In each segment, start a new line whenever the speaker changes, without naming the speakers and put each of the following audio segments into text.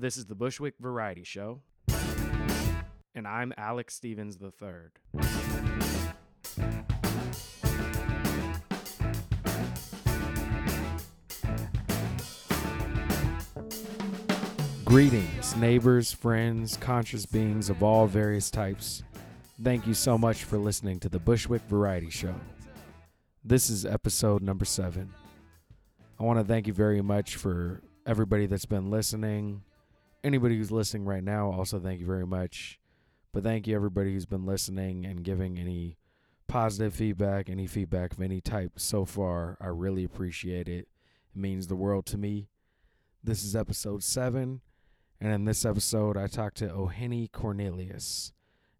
This is the Bushwick Variety Show, and I'm Alex Stevens III. Greetings, neighbors, friends, conscious beings of all various types. Thank you so much for listening to the Bushwick Variety Show. This is episode number seven. I want to thank you very much for everybody that's been listening. Anybody who's listening right now, also thank you very much. But thank you, everybody who's been listening and giving any positive feedback, any feedback of any type so far. I really appreciate it. It means the world to me. This is episode seven. And in this episode, I talked to Ohene Cornelius,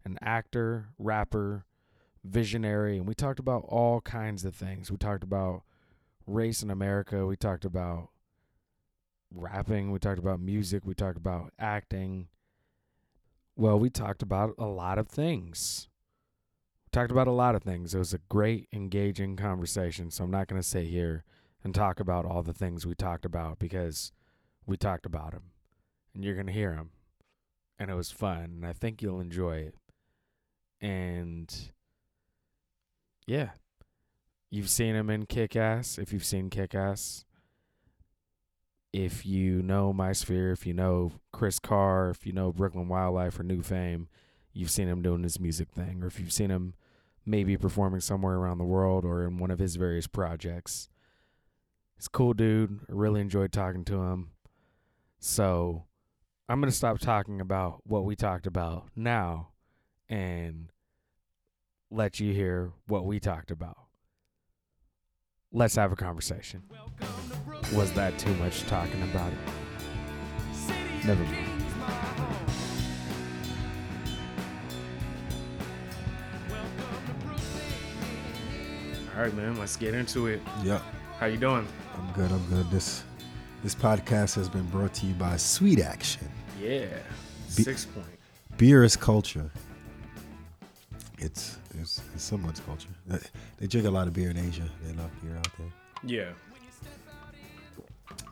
an actor, rapper, visionary, and we talked about all kinds of things. We talked about race in America. We talked about rapping. We talked about music. We talked about acting. Well, we talked about a lot of things. We talked about a lot of things. It was a great, engaging conversation. So I'm not going to sit here and talk about all the things we talked about because we talked about them and you're going to hear them. And it was fun, and I think you'll enjoy it. And yeah, you've seen him in Kick Ass if you've seen Kick Ass. If you know My Sphere, if you know Chris Carr, if you know Brooklyn Wildlife or New Fame, you've seen him doing his music thing. Or if you've seen him maybe performing somewhere around the world or in one of his various projects. He's a cool dude. I really enjoyed talking to him. So I'm going to stop talking about what we talked about now and let you hear what we talked about. Let's have a conversation. Was that too much talking about it? Never mind. All right, man. Let's get into it.
Yeah,
How you doing?
I'm good. I'm good. This this podcast has been brought to you by Sweet Action.
Yeah.
Be-
Sixpoint.
Beer is culture. It's it's, it's someone's culture. They- They drink a lot of beer in Asia. They love beer out there.
Yeah.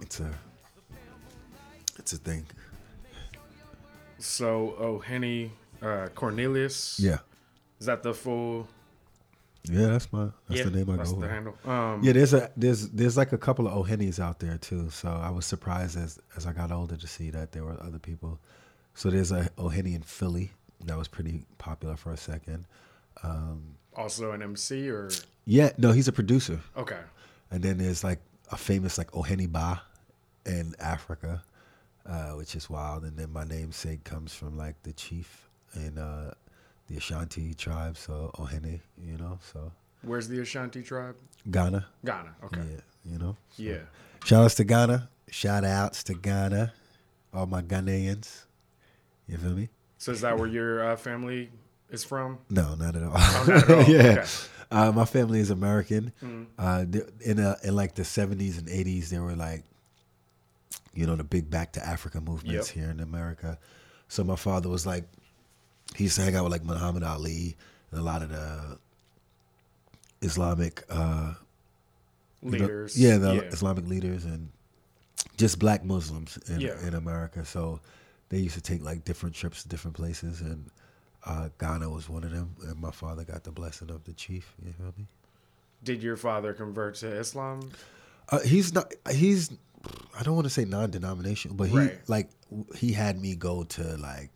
It's a it's a thing.
So, oh, Henny uh, Cornelius.
Yeah,
Is that the full?
yeah. That's my that's
yeah,
the name I
that's
go
the
with.
handle. Um,
Yeah, there's a there's there's like a couple of O'Hennies out there too. So I was surprised as as I got older to see that there were other people. So there's a O'Henny in Philly that was pretty popular for a second. Um,
Also an MC or
yeah, no, he's a producer.
okay.
And then there's like a famous like Oheni Ba in Africa, uh, which is wild. And then my namesake comes from like the chief in uh, the Ashanti tribe, so Ohene, you know, so
Where's the Ashanti tribe?
Ghana.
Ghana. Okay.
Yeah, you know. so-
Yeah.
Shout outs to Ghana. Shout outs to Ghana. All my Ghanaians. You feel me?
So is that where your uh, family is from?
No, not at all.
Oh, not at all.
yeah.
Okay.
Uh, my family is American.
Mhm.
Uh, in a, in like the seventies and eighties, there were like, you know, the big Back to Africa movements
Yep.
here in America. So my father was like, he used to hang out with like Muhammad Ali and a lot of the Islamic, uh, you know-
Leaders.
yeah, the Islamic leaders and just black Muslims in,
Yeah.
in America. So they used to take like different trips to different places, and uh, Ghana was one of them. And my father got the blessing of the chief. You feel me?
Did your father convert to Islam?
Uh, he's not. He's. I don't want to say non-denominational, but he
Right.
like he had me go to like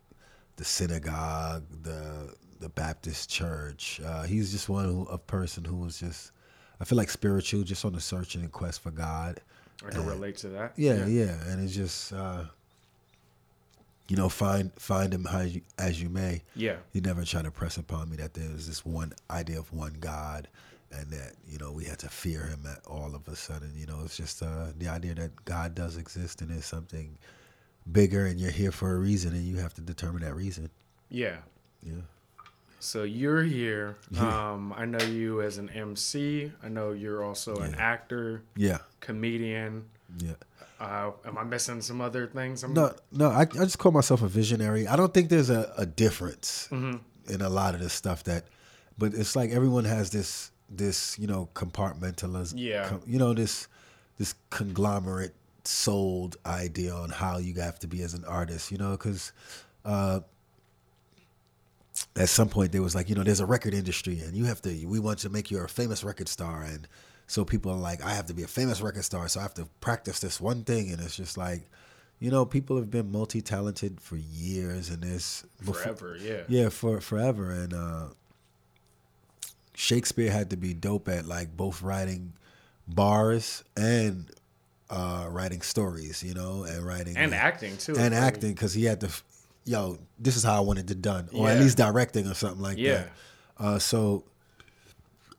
the synagogue, the the Baptist church. Uh, he's just one who, a person who was just. I feel like spiritual, just on the search and quest for God.
I can relate to that.
Yeah, yeah, and it's just uh, you know find find him how you, as you may.
Yeah.
He never tried to press upon me that there was this one idea of one God, and that you know we had to fear Him at all of a sudden. You know, it's just uh, the idea that God does exist and there's something bigger, and you're here for a reason, and you have to determine that reason.
Yeah.
Yeah.
So you're here.
Yeah.
Um, I know you as an MC. I know you're also an actor,
Yeah.
comedian.
Yeah.
Uh, am I missing some other things? I'm,
No, no, I, I just call myself a visionary. I don't think there's a, a difference
Mhm.
in a lot of the stuff that, but it's like everyone has this this you know compartmentalism.
Yeah.
com- you know this this conglomerate sold idea on how you have to be as an artist, you know, because uh, at some point there was like, you know, there's a record industry and you have to, we want to make you a famous record star. And so people are like, I have to be a famous record star, so I have to practice this one thing. And it's just like, you know, people have been multi talented for years and this
forever, yeah.
Yeah, for forever. And uh, Shakespeare had to be dope at like both writing bars and uh, writing stories, you know, and writing
and acting too,
and acting because he had to, yo, this is how I wanted it done, or yeah. at least directing or something like yeah. that. Uh, so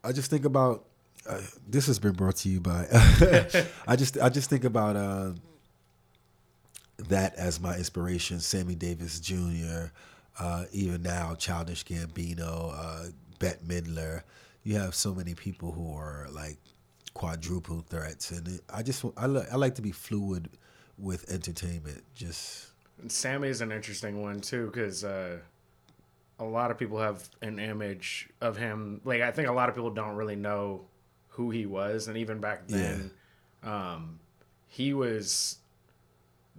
I just think about uh, this has been brought to you by. I just I just think about uh, that as my inspiration. Sammy Davis Jr. Uh, even now, Childish Gambino, uh, Bette Midler. You have so many people who are like quadruple threats, and it, I just I, li- I like to be fluid with entertainment. Just
Sammy is an interesting one too because uh, a lot of people have an image of him. Like I think a lot of people don't really know who he was, and even back then, yeah. um, he was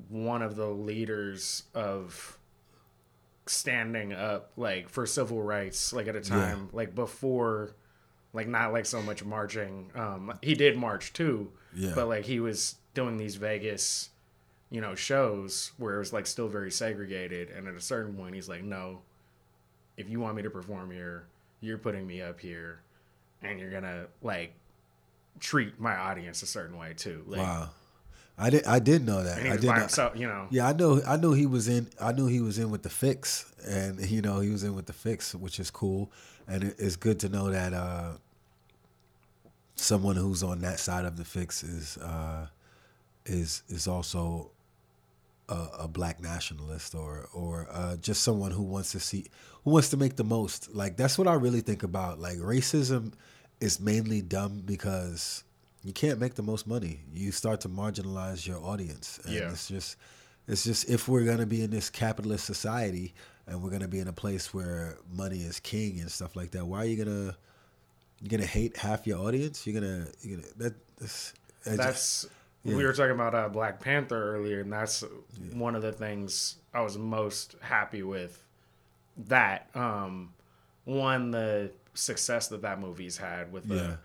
one of the leaders of standing up like for civil rights like at a time yeah. like before like not like so much marching. Um, he did march too, yeah. but like he was doing these Vegas, you know, shows where it was like still very segregated. And at a certain point, he's like, no, if you want me to perform here, you're putting me up here, and you're gonna like treat my audience a certain way too. Like,
wow. I did. I did know that. I did. Not,
himself, you know.
Yeah, I know. I knew he was in. I knew he was in with the fix, and you know he was in with the fix, which is cool, and it, it's good to know that uh, someone who's on that side of the fix is uh, is is also a, a, black nationalist or or uh, just someone who wants to see who wants to make the most. Like that's what I really think about. Like racism is mainly dumb because you can't make the most money. You start to marginalize your audience, and yeah. it's just it's just if we're gonna be in this capitalist society and we're gonna be in a place where money is king and stuff like that, why are you gonna you're gonna hate half your audience. You're gonna you're gonna that that's
that's yeah. we were talking about uh, Black Panther earlier, and that's yeah. one of the things I was most happy with. That um, one the success that that movie's had with the.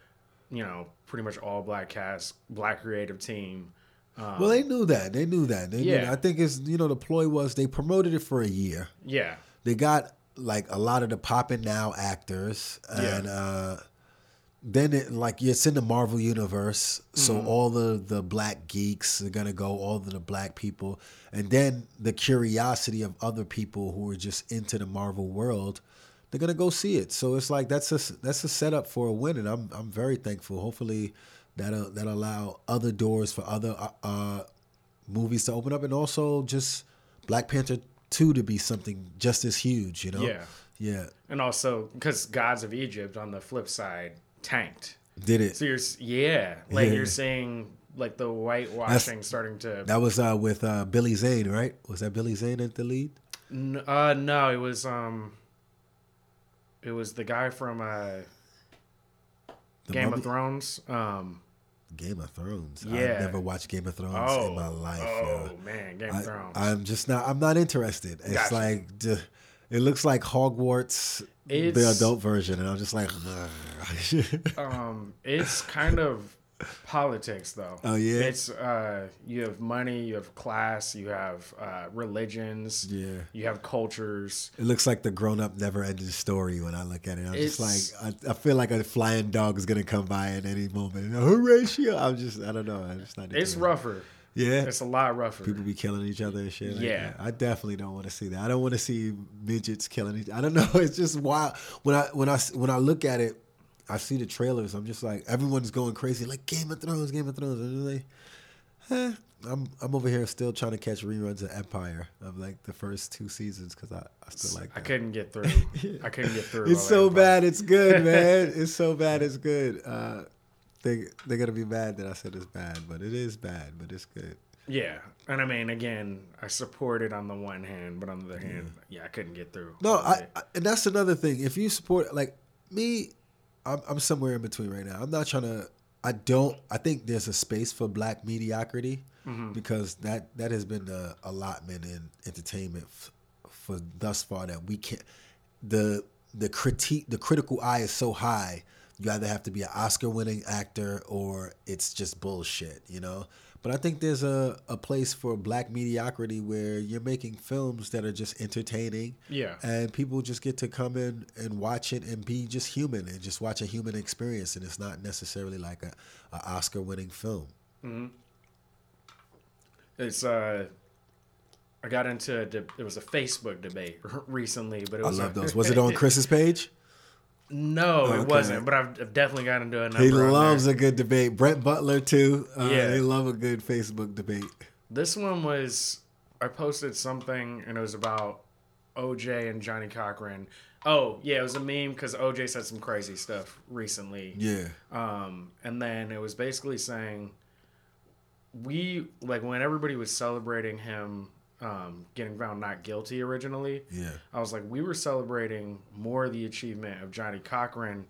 You know pretty much all black cast, black creative team.
Um, well, they knew that. They knew that. They yeah. Knew I think it's you know the ploy was they promoted it for a year.
Yeah.
They got like a lot of the popping now actors and yeah. uh then it like it's in the Marvel universe, so mm-hmm. all the the black geeks are gonna go, all of the black people, and then the curiosity of other people who are just into the Marvel world, they're gonna go see it. So it's like that's a that's a setup for a win, and I'm I'm very thankful. Hopefully, that'll that allow other doors for other uh, uh, movies to open up, and also just Black Panther two to be something just as huge. You know?
Yeah.
Yeah.
And also because Gods of Egypt on the flip side tanked.
Did it?
So you're yeah, like yeah. you're seeing like the whitewashing That's, starting to.
That was uh, with uh, Billy Zane, right? Was that Billy Zane at the lead?
N- uh, no, it was um, it was the guy from uh, Game of Thrones. Um,
Game of Thrones.
Yeah,
I've never watched Game of Thrones oh, in my life.
Oh man, Game of Thrones.
I'm just not. I'm not interested. It's gotcha. like. It looks like Hogwarts, it's, the adult version, and I'm just like,
um, it's kind of politics though.
Oh yeah,
it's uh, you have money, you have class, you have uh, religions,
yeah,
you have cultures.
It looks like the grown-up never-ending story when I look at it. I'm it's, just like, I, I, feel like a flying dog is gonna come by at any moment. Horatio, I'm just, I don't know, I'm just not.
It's rougher. It.
Yeah,
it's a lot rougher.
People be killing each other and shit. Like
yeah,
that. I definitely don't want to see that. I don't want to see midgets killing each. I don't know. It's just wild. When I when I when I look at it, I see the trailers. I'm just like everyone's going crazy, like Game of Thrones, Game of Thrones. And like, eh, I'm I'm over here still trying to catch reruns of Empire of like the first two seasons because I, I still like. That.
I couldn't get through. I couldn't get through.
It's so bad. It's good, man. it's so bad. It's good. Uh, they they're gonna be mad that I said it's bad, but it is bad, but it's good.
Yeah, and I mean, again, I support it on the one hand, but on the other hand, yeah, I couldn't get through.
No, I, I, and that's another thing. If you support, like me, I'm, I'm somewhere in between right now. I'm not trying to. I don't. I think there's a space for black mediocrity. Mm-hmm. because that that has been the allotment in entertainment f- for thus far that we can't the the critique the critical eye is so high you either have to be an oscar winning actor or it's just bullshit you know but i think there's a, a place for black mediocrity where you're making films that are just entertaining.
Yeah.
and people just get to come in and watch it and be just human and just watch a human experience. And it's not necessarily like a, a oscar winning film
It's uh, I got into a de- it was a Facebook debate recently, but it
i love
on-
those. Was it on chris's page
No,
Okay.
it wasn't. But I've, I've definitely got into a number.
he loves a good debate brett butler too uh,
Yeah.
they love a good facebook debate
This one was I posted something and it was about OJ and Johnnie Cochran. Oh yeah, it was a meme because OJ said some crazy stuff recently.
yeah
Um, and then it was basically saying we like when everybody was celebrating him um, getting found not guilty originally.
yeah
I was like, we were celebrating more the achievement of Johnnie Cochran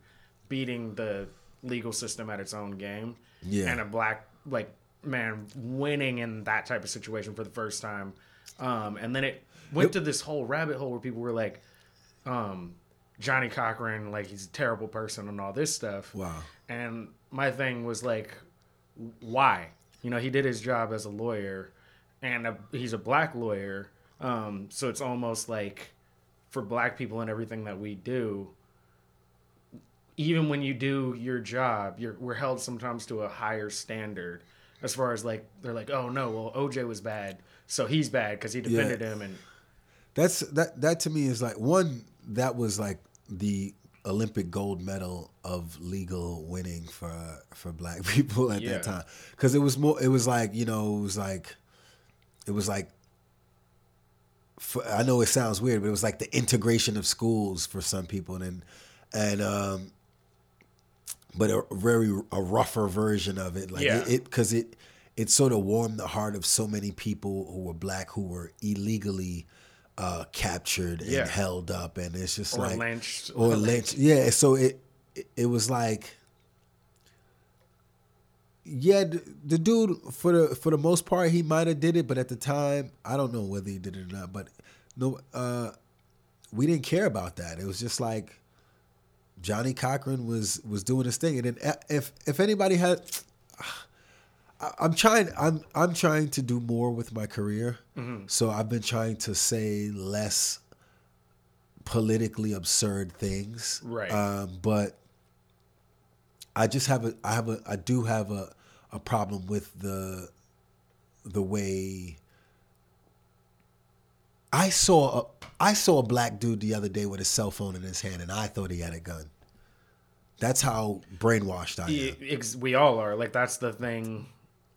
beating the legal system at its own game,
Yeah.
and a black like man winning in that type of situation for the first time. Um, and then it went to this whole rabbit hole where people were like, um, Johnnie Cochran, like he's a terrible person and all this stuff.
wow
And my thing was like, why? You know, he did his job as a lawyer, and a, he's a black lawyer. Um, so it's almost like for black people and everything that we do, even when you do your job, you're we're held sometimes to a higher standard. As far as like they're like, oh no, well OJ was bad, so he's bad because he defended him, and
That's that that to me is like one that was like the Olympic gold medal of legal winning for for black people at
Yeah.
that time cuz it was more it was like you know it was like it was like for, I know it sounds weird but it was like the integration of schools for some people and and um but a very a rougher version of it like
Yeah.
it, it cuz it it sort of warmed the heart of so many people who were black who were illegally uh, captured and
Yeah.
held up, and it's just
or
like
lynched,
or lynched. Yeah, so it it, it was like, yeah, the, dude for the for the most part he might have did it, but at the time I don't know whether he did it or not. But no, uh, we didn't care about that. It was just like Johnnie Cochran was was doing his thing, and then uh, if if anybody had. I- I'm trying. I'm I'm trying to do more with my career. So I've been trying to say less politically absurd things.
Right.
Um, but I just have a. I have a. I do have a a problem with the the way. I saw a I saw a black dude the other day with a cell phone in his hand, and I thought he had a gun. That's how brainwashed I am.
We all are. Like that's the thing.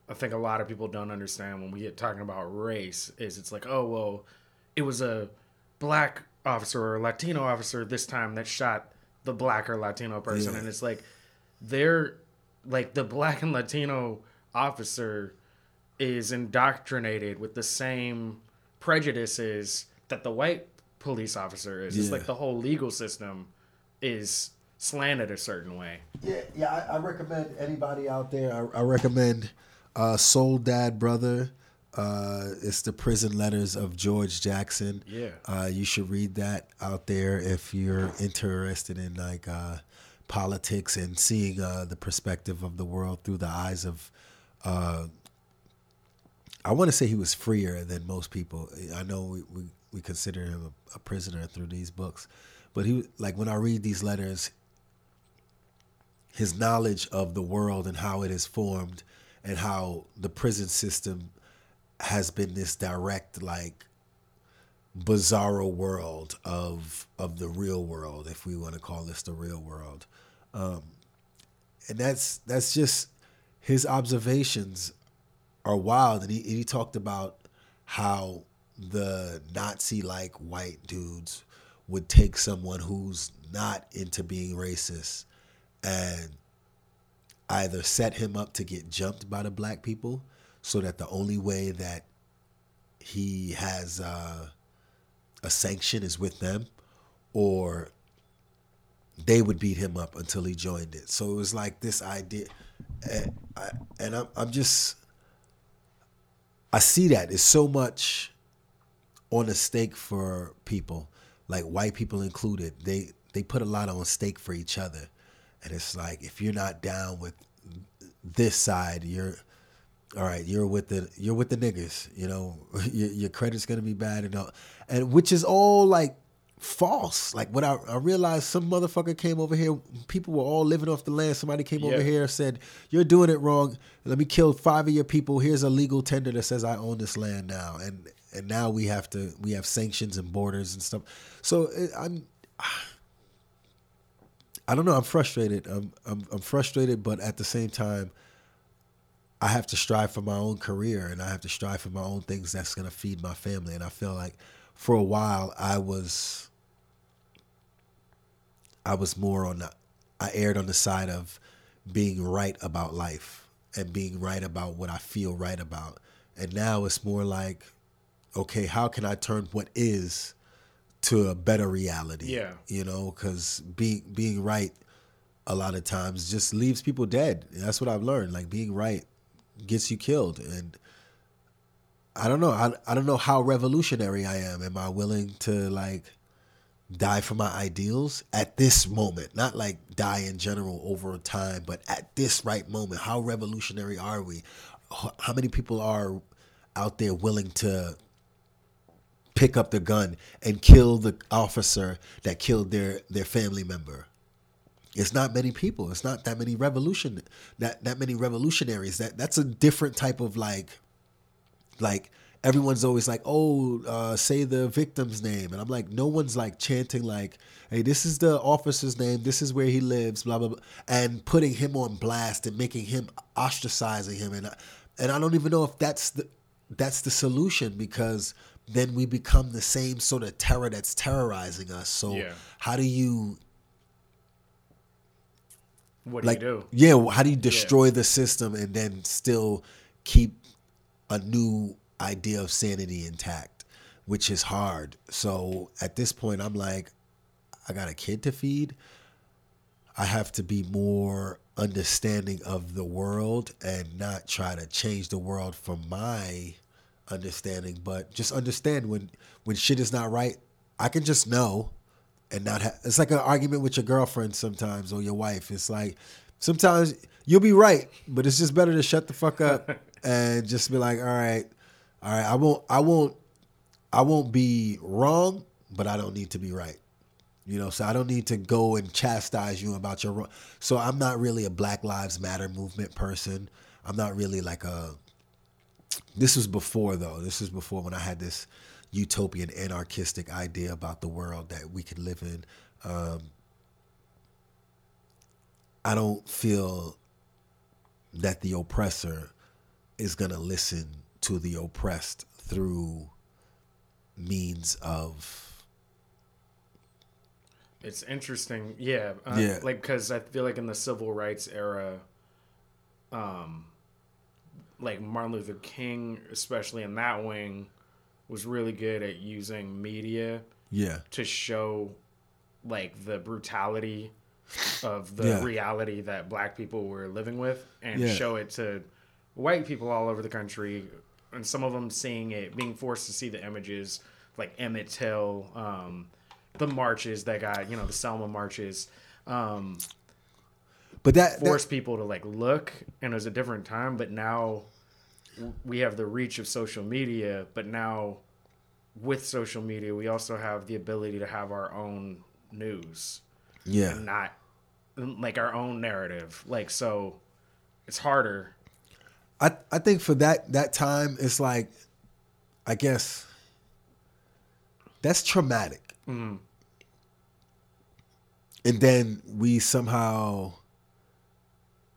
I think a lot of people don't understand when we get talking about race. Is it's like, oh well, it was a black officer or a Latino officer this time that shot the black or Latino person,
Yeah.
and it's like they're like the black and Latino officer is indoctrinated with the same prejudices that the white police officer is. It's like the whole legal system is slanted a certain way.
Yeah, yeah. I, I recommend anybody out there. I, I recommend uh, Soledad Brother. Uh, it's the prison letters of George Jackson.
Yeah.
Uh, you should read that out there if you're interested in like uh, politics and seeing uh, the perspective of the world through the eyes of. Uh, I want to say he was freer than most people. I know we, we, we consider him a, a prisoner through these books, but he like when I read these letters, his knowledge of the world and how it is formed and how the prison system has been this direct like bizarro world of of the real world if we want to call this the real world. Um, and that's that's just his observations are wild and he, and he talked about how the nazi like white dudes would take someone who's not into being racist and either set him up to get jumped by the black people so that the only way that he has uh, a sanction is with them or they would beat him up until he joined it so it was like this idea and, I, and I'm, I'm just I see that. It's so much on the stake for people, like white people included. They they put a lot on stake for each other, and it's like if you're not down with this side, you're all right. You're with the you're with the niggas. You know, your, your credit's gonna be bad and all, and which is all like false. Like when I, I realized some motherfucker came over here, people were all living off the land. Somebody came over
Yeah.
here said, "You're doing it wrong. Let me kill five of your people. Here's a legal tender that says I own this land now." And and now we have to we have sanctions and borders and stuff. So it, I'm. I don't know. I'm frustrated. I'm, I'm I'm frustrated, but at the same time, I have to strive for my own career and I have to strive for my own things that's going to feed my family. And I feel like for a while I was I was more on the I aired on the side of being right about life and being right about what I feel right about. And now it's more like okay, how can I turn what is to a better reality?
Yeah.
You know, cuz being being right a lot of times just leaves people dead. That's what I've learned. Like being right gets you killed and I don't know. I, I don't know how revolutionary I am. Am I willing to like die for my ideals at this moment? Not like die in general over time, but at this right moment, how revolutionary are we? How many people are out there willing to pick up the gun and kill the officer that killed their their family member? It's not many people. It's not that many revolution that that many revolutionaries. That that's a different type of like like everyone's always like, oh, uh, say the victim's name, and I'm like, no one's like chanting like, hey, this is the officer's name, this is where he lives, blah blah blah, and putting him on blast and making him ostracizing him, and I, and I don't even know if that's the that's the solution because then we become the same sort of terror that's terrorizing us. So
Yeah.
how do you
What do
like
you do?
yeah how do you destroy the system and then still keep a new idea of sanity intact which is hard. So at this point i'm like i got a kid to feed. I have to be more understanding of the world and not try to change the world from my understanding but just understand when when shit is not right i can just know and not have it's like an argument with your girlfriend sometimes or your wife. It's like sometimes you'll be right but it's just better to shut the fuck up and just be like all right all right i won't i won't i won't be wrong but i don't need to be right. You know so i don't need to go and chastise you about your wrong so i'm not really a black lives matter movement person. I'm not really like a this was before though this was before when i had this utopian anarchistic idea about the world that we could live in um, i don't feel that the oppressor is going to listen to the oppressed through means of
It's interesting, yeah, uh,
Yeah.
Like because I feel like in the civil rights era, um, like Martin Luther King, especially in that wing, was really good at using media
yeah
to show like the brutality of the
Yeah.
reality that black people were living with and
Yeah.
show it to white people all over the country and some of them seeing it being forced to see the images like emmett till um, the marches that got you know the selma marches um,
but that, that
forced people to like look and it was a different time but now we have the reach of social media but now with social media we also have the ability to have our own news
yeah
not like our own narrative like so it's harder
I I think for that that time it's like I guess that's traumatic.
Mm-hmm.
And then we somehow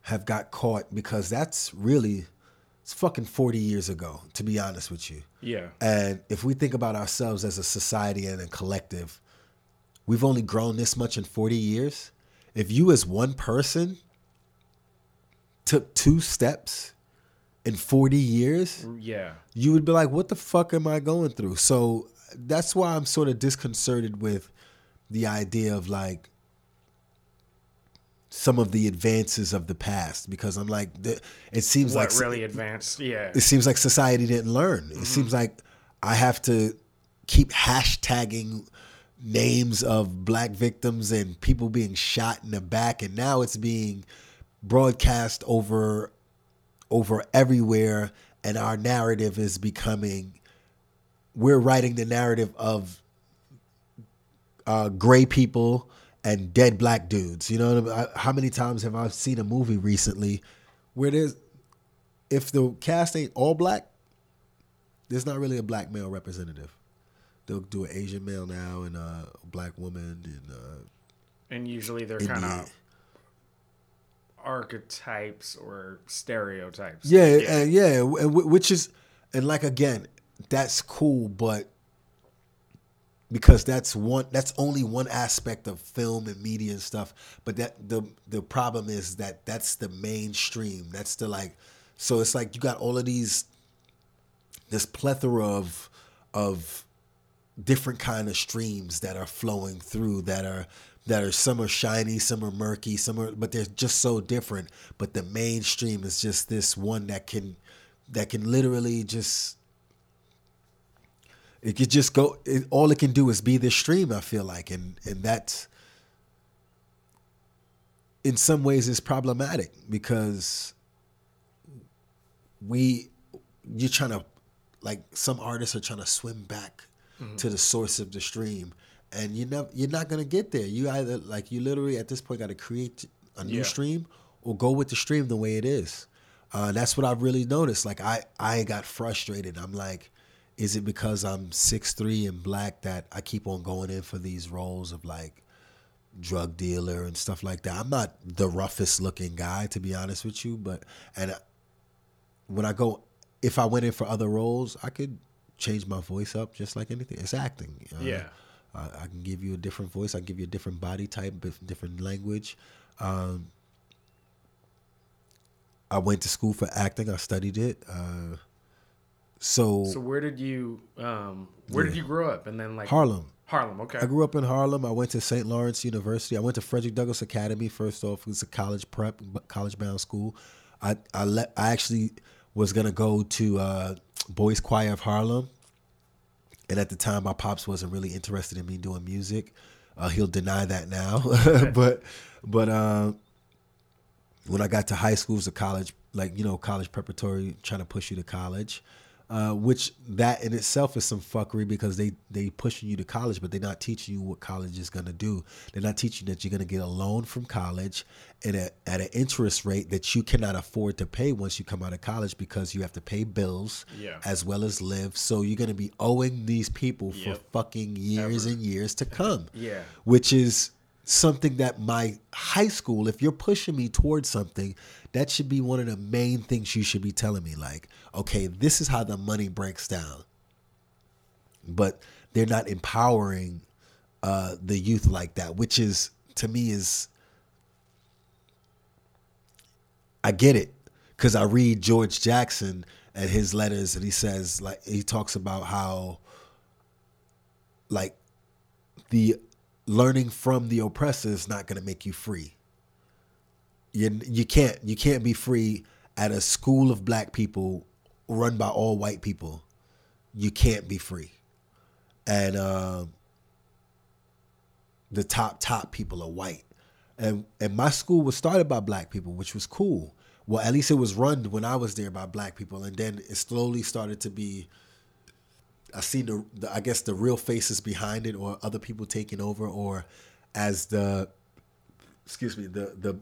have got caught because that's really it's fucking 40 years ago to be honest with you.
yeah
And if we think about ourselves as a society and a collective, we've only grown this much in 40 years. If you, as one person, took two steps in 40 years,
yeah
you would be like, what the fuck am I going through? So that's why I'm sort of disconcerted with the idea of like, some of the advances of the past because I'm like, it seems
What
like
really advanced? Yeah.
it seems like society didn't learn. It seems like I have to keep hashtagging names of black victims and people being shot in the back, and now it's being broadcast over over everywhere, and our narrative is becoming. We're writing the narrative of uh, gray people and dead black dudes. You know, what I mean? I- how many times have I seen a movie recently where there's if the cast ain't all black, there's not really a black male representative. They'll do an Asian male now and a black woman and uh,
And usually they're kind of archetypes or stereotypes.
yeah, and yeah, and wh- which is and like again, that's cool, but because that's one that's only one aspect of film and media and stuff but that the the problem is that that's the mainstream. That's the like so it's like you got all of these this plethora of of different kind of streams that are flowing through that are that are some are shiny some are murky some are but they're just so different. But the mainstream is just this one that can that can literally just it could just go it, all it can do is be this stream i feel like and and that's in some ways is problematic because we you're trying to like some artists are trying to swim back to the source of the stream and you never you're not gonna get there. You either like you literally at this point got to create a new
Yeah.
stream or go with the stream the way it is. Uh, that's what i've really noticed. Like i i got frustrated. I'm like is it because i'm 6'3 and black that i keep on going in for these roles of like drug dealer and stuff like that i'm not the roughest looking guy to be honest with you but and I- when I go, if I went in for other roles, I could change my voice up just like anything. It's acting. Uh,
Yeah.
I, I can give you a different voice. I can give you a different body type, different language. Um, I went to school for acting. I studied it. Uh, so,
So where did you um where did you grow up? And then like
Harlem.
Harlem, okay.
I grew up in Harlem. I went to St. Lawrence University. I went to Frederick Douglass Academy. First off, it was a college prep, college bound school. I I let I actually was gonna go to uh, Boys Choir of Harlem, and at the time, my pops wasn't really interested in me doing music. Uh, he'll deny that now, but but um, when I got to high school, it was a college, like you know, college preparatory, trying to push you to college. Uh, which that in itself is some fuckery because they they pushing you to college, but they're not teaching you what college is gonna do. They're not teaching that you're gonna get a loan from college at a, at an interest rate that you cannot afford to pay once you come out of college because you have to pay bills
Yeah.
as well as live. So you're gonna be owing these people for fucking years
Ever.
and years to come
Yeah.
which is something that my high school, if you're pushing me towards something, that should be one of the main things you should be telling me. Like, okay, this is how the money breaks down. But they're not empowering uh, the youth like that, which is to me is I get it because I read George Jackson and his letters, and he says like he talks about how like the learning from the oppressor is not going to make you free. You you can't you can't be free at a school of black people run by all white people. You can't be free, and um, the top top people are white, and and my school was started by black people, which was cool. Well, at least it was run when I was there by black people, and then it slowly started to be I see the, the I guess the real faces behind it, or other people taking over, or as the excuse me the the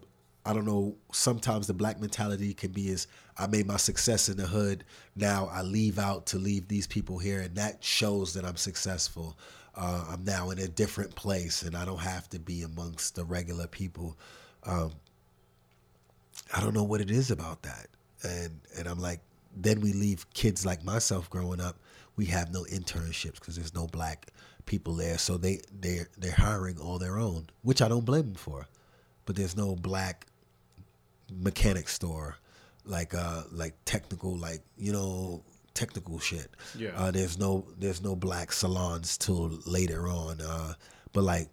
I don't know. Sometimes the black mentality can be is I made my success in the hood. Now I leave out to leave these people here, and that shows that I'm successful. Uh, I'm now in a different place, and I don't have to be amongst the regular people. Um, I don't know what it is about that. And and I'm like, then we leave kids like myself growing up. We have no internships because there's no black people there, so they they they're hiring all their own, which I don't blame them for. But there's no black mechanic store, like uh like technical like you know technical shit.
Yeah.
Uh, there's no there's no black salons till later on. Uh, but like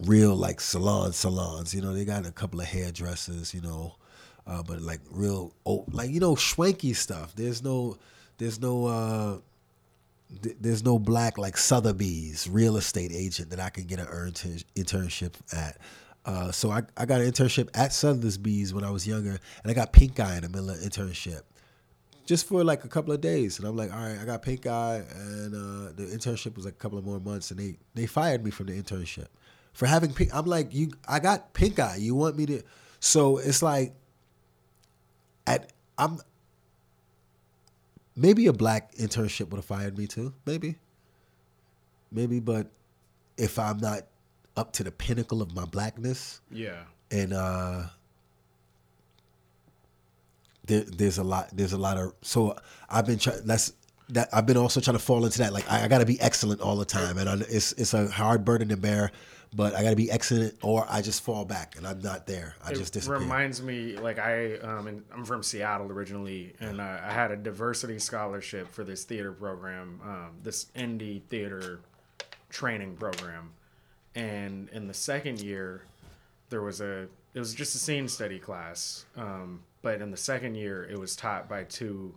real like salon salons. You know, they got a couple of hairdressers. You know, uh, but like real oh, like you know schwanky stuff. There's no there's no uh, th- there's no black like Sotheby's real estate agent that I can get an intern- internship at. Uh, so I, I got an internship at Sotheby's when I was younger, and I got pink eye in the middle of internship, just for like a couple of days. And I'm like, all right, I got pink eye, and uh, the internship was like a couple of more months, and they they fired me from the internship for having pink. I'm like, you, I got pink eye. You want me to? So it's like, at I'm maybe a black internship would have fired me too. Maybe, maybe, but if I'm not up to the pinnacle of my blackness,
Yeah.
and uh there, there's a lot there's a lot of so i've been trying that's that i've been also trying to fall into that. Like i, I got to be excellent all the time. And I, it's it's a hard burden to bear but i got to be excellent or i just fall back and i'm not there. I just
it
disappear.
reminds me like I um I'm from Seattle originally and uh, I had a diversity scholarship for this theater program um this indie theater training program and in the second year there was a it was just a scene study class um but in the second year it was taught by two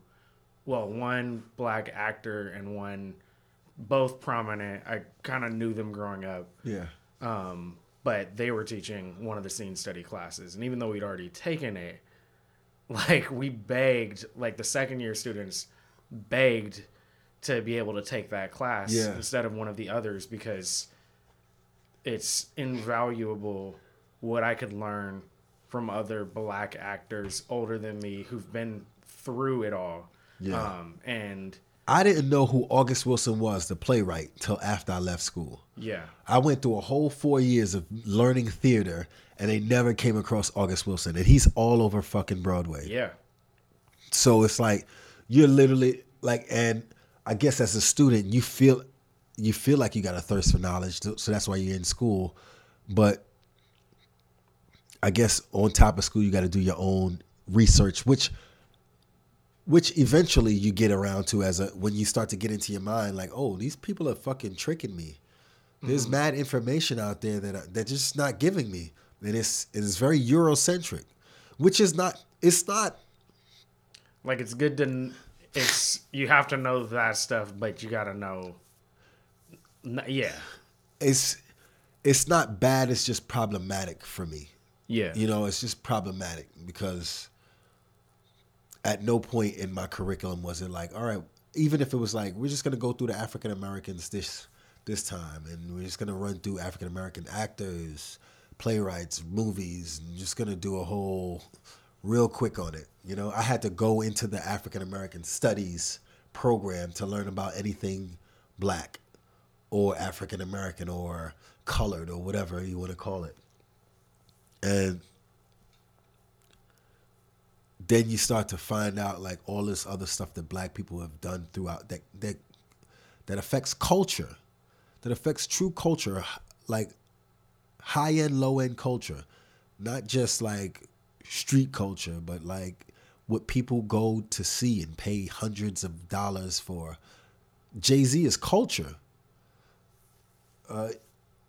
well one black actor and one both prominent. I kind of knew them growing up.
Yeah.
Um, but they were teaching one of the scene study classes and even though we'd already taken it like we begged like the second year students begged to be able to take that class
Yeah.
instead of one of the others because it's invaluable what i could learn from other black actors older than me who've been through it all
Yeah.
um, and
i didn't know who august wilson was the playwright till after i left school
yeah
I went through a whole four years of learning theater, and they never came across August Wilson, and he's all over fucking Broadway.
yeah
So it's like you're literally like, and I guess as a student, you feel you feel like you got a thirst for knowledge, so that's why you're in school. But I guess on top of school, you got to do your own research, which which eventually you get around to as a when you start to get into your mind, like, oh, these people are fucking tricking me. There's mm-hmm. mad information out there that uh, I- they're just not giving me, and it's it's very Eurocentric, which is not. It's not
Like it's good to it's you have to know that stuff, but you gotta know. Yeah,
it's it's not bad it's just problematic for me.
Yeah,
you know it's just problematic because at no point in my curriculum was it like all right even if it was like we're just going to go through the african americans this this time and we're just going to run through african american actors playwrights movies and just going to do a whole real quick on it. You know i had to go into the african american studies program to learn about anything black or African American or colored or whatever you want to call it. And then you start to find out like all this other stuff that black people have done throughout that that that affects culture, that affects true culture, like high end, low end culture, not just like street culture, but like what people go to see and pay hundreds of dollars for. Jay Z is culture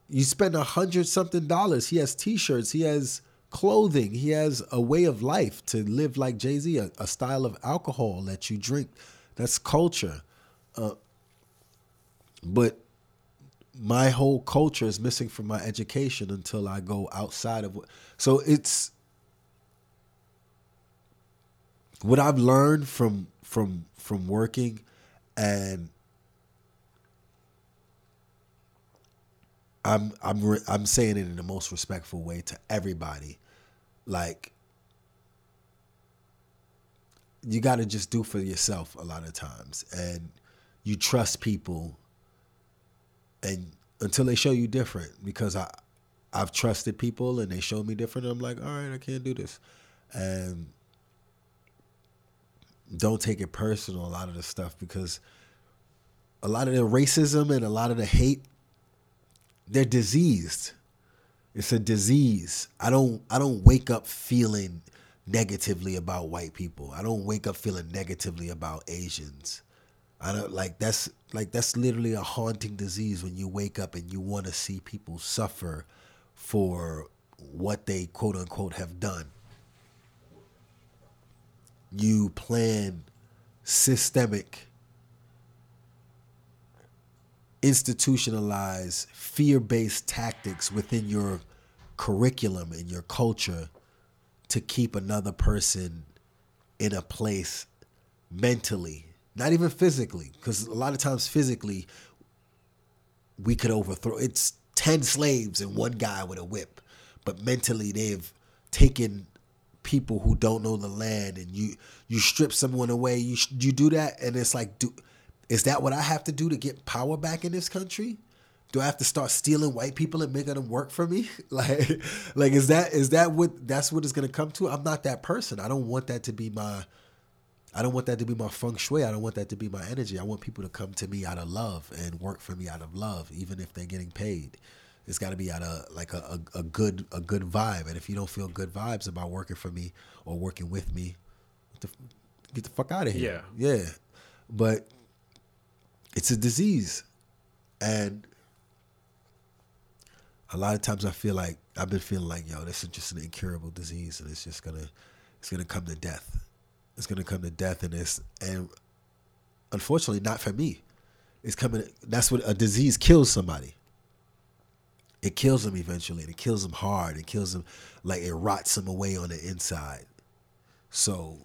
you spend a hundred something dollars. He has T-shirts. He has clothing. He has a way of life to live like Jay Z, a, a style of alcohol that you drink. That's culture. Uh, but my whole culture is missing from my education until I go outside of what. So it's what I've learned from from from working and I'm I'm re- I'm saying it in the most respectful way to everybody. Like you got to just do for yourself a lot of times and you trust people and until they show you different because I I've trusted people and they showed me different I'm like, "All right, I can't do this." And don't take it personal a lot of the stuff because a lot of the racism and a lot of the hate they're diseased. It's a disease. I don't I don't wake up feeling negatively about white people. I don't wake up feeling negatively about Asians. I don't like that's like that's literally a haunting disease when you wake up and you want to see people suffer for what they quote unquote have done. You plan systemic, institutionalized, fear based tactics within your curriculum and your culture to keep another person in a place mentally, not even physically, because a lot of times physically we could overthrow. It's ten slaves and one guy with a whip, but mentally they've taken people who don't know the land, and you you strip someone away. You you do that, and it's like, do is that what I have to do to get power back in this country? Do I have to start stealing white people and making them work for me? like, like is that is that what that's what it's gonna come to? I'm not that person. I don't want that to be my I don't want that to be my feng shui. I don't want that to be my energy. I want people to come to me out of love and work for me out of love, even if they're getting paid. It's got to be out of like a, a, a, good a good vibe. And if you don't feel good vibes about working for me or working with me, get the, get the fuck out of here. Yeah, yeah. But it's a disease, and a lot of times I feel like I've been feeling like, yo, this is just an incurable disease, and it's just gonna it's gonna come to death it's gonna come to death and it's and unfortunately, not for me. It's coming. That's what a disease kills somebody. It kills them eventually, and it kills them hard. It kills them like it rots them away on the inside. So.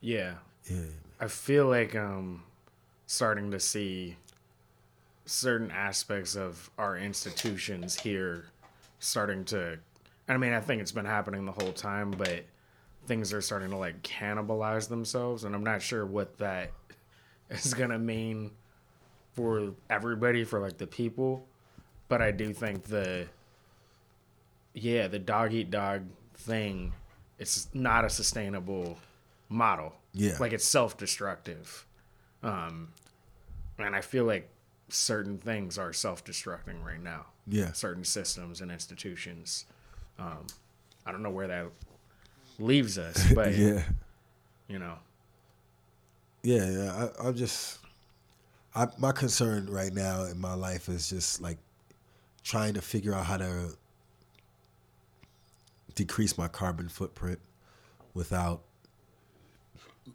Yeah. Yeah. I feel like um starting to see certain aspects of our institutions here starting to I mean, I think it's been happening the whole time, but things are starting to like cannibalize themselves, and I'm not sure what that is gonna mean for everybody, for like the people. But I do think the yeah, the dog eat dog thing, it's not a sustainable model. Yeah, like it's self destructive, um, and I feel like certain things are self destructing right now. Yeah, certain systems and institutions. Um, I don't know where that leaves us, but yeah, you know.
Yeah, yeah. I, I'm just, I my concern right now in my life is just like trying to figure out how to decrease my carbon footprint without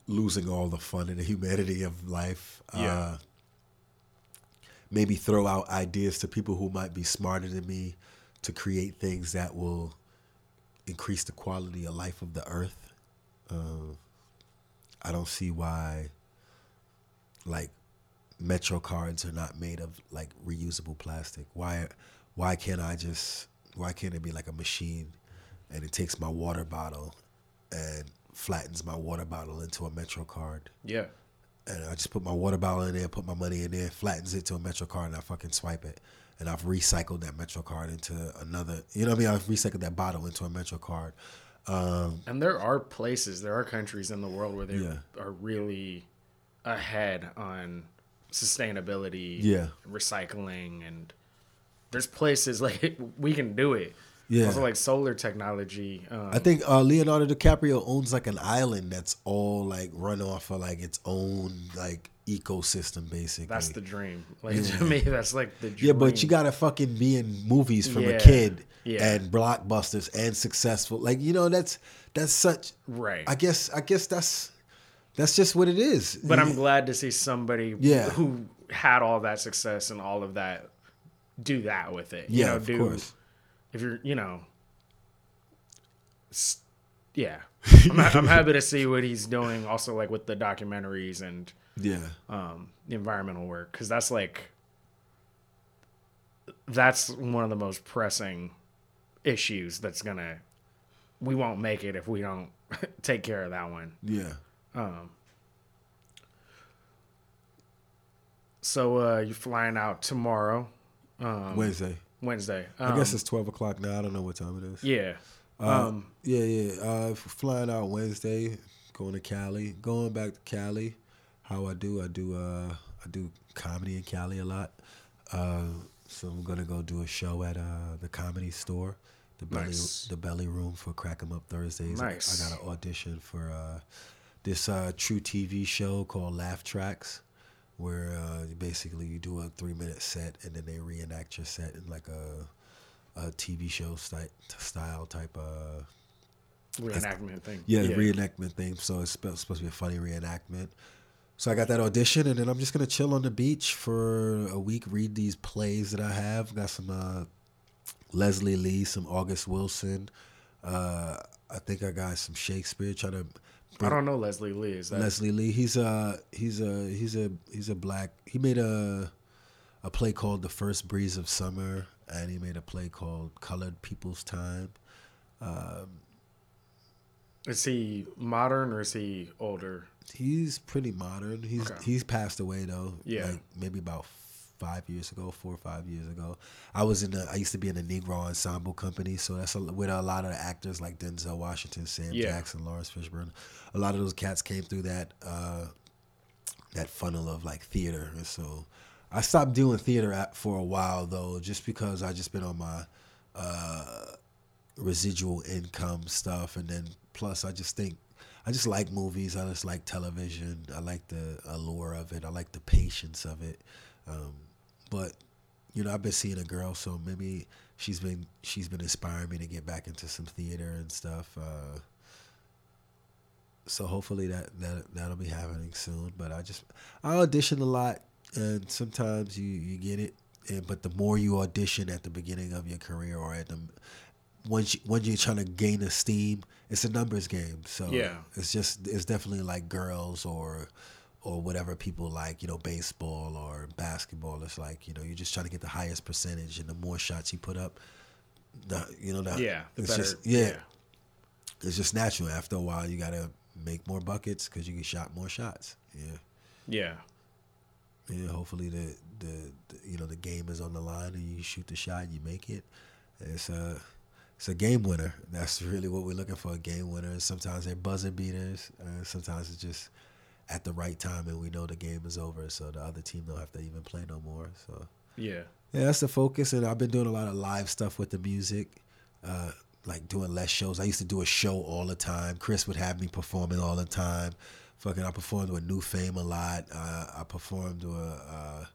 losing all the fun and the humanity of life. Yeah. Uh, maybe throw out ideas to people who might be smarter than me to create things that will increase the quality of life of the earth. Uh, I don't see why, like, Metro cards are not made of like reusable plastic. Why, why can't I just? Why can't it be like a machine, and it takes my water bottle, and flattens my water bottle into a Metro card? Yeah. And I just put my water bottle in there, put my money in there, flattens it to a Metro card, and I fucking swipe it and I've recycled that Metro card into another. You know what I mean? I've recycled that bottle into a Metro card. Um,
and there are places, there are countries in the world where they yeah. are really ahead on sustainability, yeah, recycling, and there's places like we can do it. Yeah. Also, like solar technology.
Um, I think uh, Leonardo DiCaprio owns like an island that's all like run off of like its own like ecosystem basically.
That's the dream. Like yeah. to me, that's like the dream.
Yeah, but you gotta fucking be in movies from yeah. a kid yeah. and blockbusters and successful. Like you know, that's that's such right. I guess I guess that's that's just what it is.
But I'm glad to see somebody yeah. who had all that success and all of that do that with it. You yeah, know, do course. If you're you know yeah. I'm, I'm happy to see what he's doing also like with the documentaries and yeah. um the environmental work because that's like that's one of the most pressing issues that's gonna we won't make it if we don't take care of that one. Yeah. Um so uh you're flying out tomorrow
um wednesday
wednesday
um, i guess um, it's 12 o'clock now i don't know what time it is yeah uh, um yeah yeah uh flying out wednesday going to cali going back to cali how I do. I do uh, I do comedy in Cali a lot. Uh, so I'm gonna go do a show at uh, the comedy store, the belly nice. the belly room for Crack 'em Up Thursdays. Nice. I, I got an audition for uh, this uh, truTV show called Laugh Tracks. Where uh, basically you do a three minute set and then they reenact your set in like a a TV show style style type of
reenactment thing.
yeah, the reenactment thing. So it's supposed supposed to be a funny reenactment. So I got that audition, and then I'm just gonna chill on the beach for a week, read these plays that I have. Got some uh, Leslie Lee, some August Wilson. Uh, I think I got some Shakespeare. Trying to
I don't know Leslie Lee. Is that
Leslie Lee. He's a he's a he's a he's a black. He made a a play called The First Breeze of Summer, and he made a play called Colored People's Time. Um,
is he modern or is he older?
He's pretty modern. He's
Okay.
he's passed away though.
Yeah.
like maybe about five years ago, four or five years ago. I was in the. I used to be in the Negro Ensemble Company, so that's a, with a lot of actors like Denzel Washington, Sam
Yeah.
Jackson, Laurence Fishburne. A lot of those cats came through that uh, that funnel of like theater, and so I stopped doing theater at, for a while though, just because I just been on my. Uh, residual income stuff and then plus I just think I just like movies. I just like television. I like the allure of it. I like the patience of it. Um, but you know, I've been seeing a girl, so maybe she's been she's been inspiring me to get back into some theater and stuff. Uh, so hopefully that that that'll be happening soon. But I just I audition a lot, and sometimes you you get it. And but the more you audition at the beginning of your career or at the once you, when you're trying to gain esteem, it's a numbers game. So
Yeah.
it's just it's definitely like girls or or whatever people like, you know, baseball or basketball. It's like you know you're just trying to get the highest percentage, and the more shots you put up, the you know the
Yeah,
it's
better-
just yeah, it's just natural. After a while, you gotta make more buckets because you can shot more shots. Yeah.
yeah,
Yeah, hopefully the, the the you know the game is on the line and you shoot the shot and you make it. It's a it's a game winner. That's really what we're looking for. A game winner. Sometimes they're buzzer beaters. Uh, sometimes it's just at the right time and we know the game is over, so the other team don't have to even play no more. So
yeah,
yeah, that's the focus. And I've been doing a lot of live stuff with the music, uh, like doing less shows. I used to do a show all the time. Chris would have me performing all the time. Fucking, I performed with New Fame a lot. Uh, I performed with uh,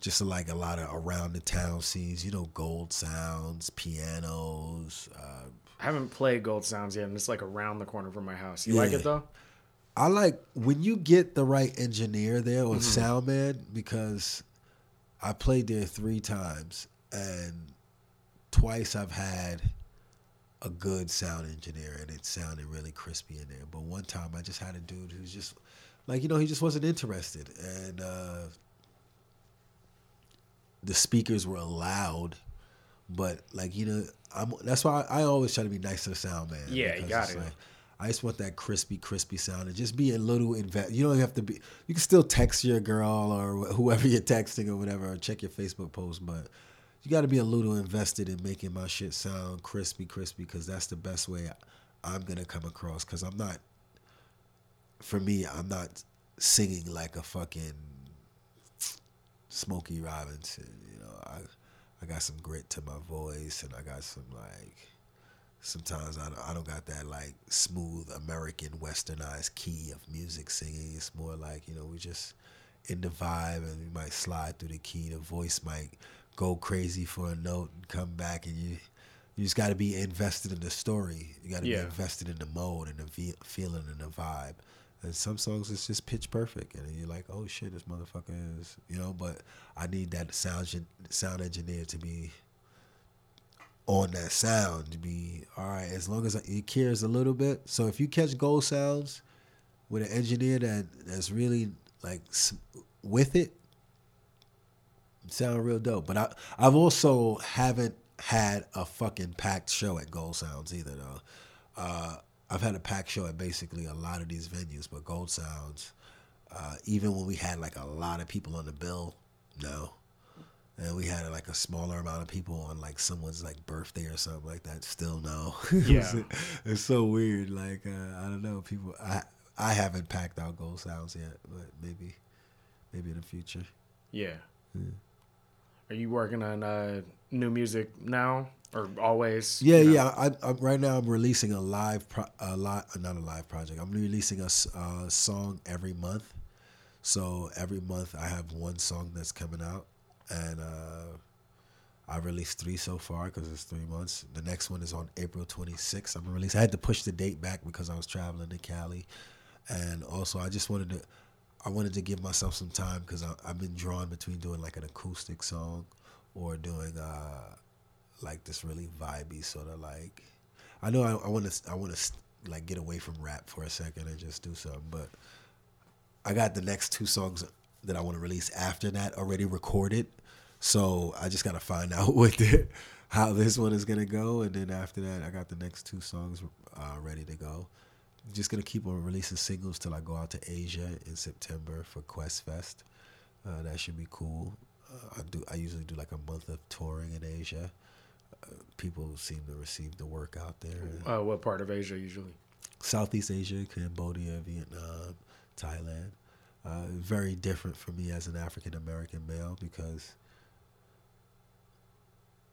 just like a lot of around the town scenes. You know, Gold Sounds, pianos. Uh,
I haven't played Gold Sounds yet, and it's like around the corner from my house. You like it though?
I like when you get the right engineer there or sound man because I played there three times and twice I've had a good sound engineer and it sounded really crispy in there. But one time I just had a dude who's just like you know he just wasn't interested and uh, the speakers were loud. But like you know, I'm that's why I, I always try to be nice to the sound man.
Yeah, you got it.
like, I just want that crispy, crispy sound and just be a little invest. You don't have to be. You can still text your girl or whoever you're texting or whatever, or check your Facebook post, but you got to be a little invested in making my shit sound crispy, crispy, because that's the best way I'm gonna come across. Because I'm not. For me, I'm not singing like a fucking Smokey Robinson. You know, I I got some grit to my voice, and I got some like sometimes I don't, I don't got that like smooth American westernized key of music singing. It's more like you know we just in the vibe and we might slide through the key. The voice might go crazy for a note and come back, and you you just got to be invested in the story. You got to
Yeah.
be invested in the mode and the ve- feeling and the vibe. And some songs it's just pitch perfect, and you're like, oh shit, this motherfucker is, you know. But I need that sound sound engineer to be on that sound be all right as long as it cares a little bit. So if you catch gold sounds with an engineer that that's really like with it, sound real dope. But I I've also haven't had a fucking packed show at Gold Sounds either though. Uh, I've had a packed show at basically a lot of these venues, but Gold Sounds, uh, even when we had like a lot of people on the bill, no. And we had like a smaller amount of people on like someone's like birthday or something like that. Still no.
Yeah.
it's so weird. Like uh, I don't know. People, I I haven't packed out Gold Sounds yet, but maybe maybe in the future.
Yeah. Are you working on uh, new music now or always?
Yeah,
You know?
yeah. I, I, right now, I'm releasing a live, pro, a lot, not a live project. I'm releasing a, uh, song every month. So every month I have one song that's coming out, and uh, I released three so far because it's three months. The next one is on April 26th. I'm gonna release. I had to push the date back because I was traveling to Cali, and also I just wanted to, I wanted to give myself some time because I've been drawn between doing like an acoustic song, or doing uh, like this really vibey sort of like. I know I want to I want to like get away from rap for a second and just do something, but I got the next two songs that I want to release after that already recorded. So I just gotta find out what the, how this one is gonna go, and then after that, I got the next two songs uh, ready to go. Just gonna keep on releasing singles till I go out to Asia in September for Quest Fest. Uh, that should be cool. Uh, I do. I usually do like a month of touring in Asia. Uh, people seem to receive the work out there.
Uh, what part of Asia usually?
Southeast Asia, Cambodia, Vietnam, Thailand. Uh, very different for me as an African American male because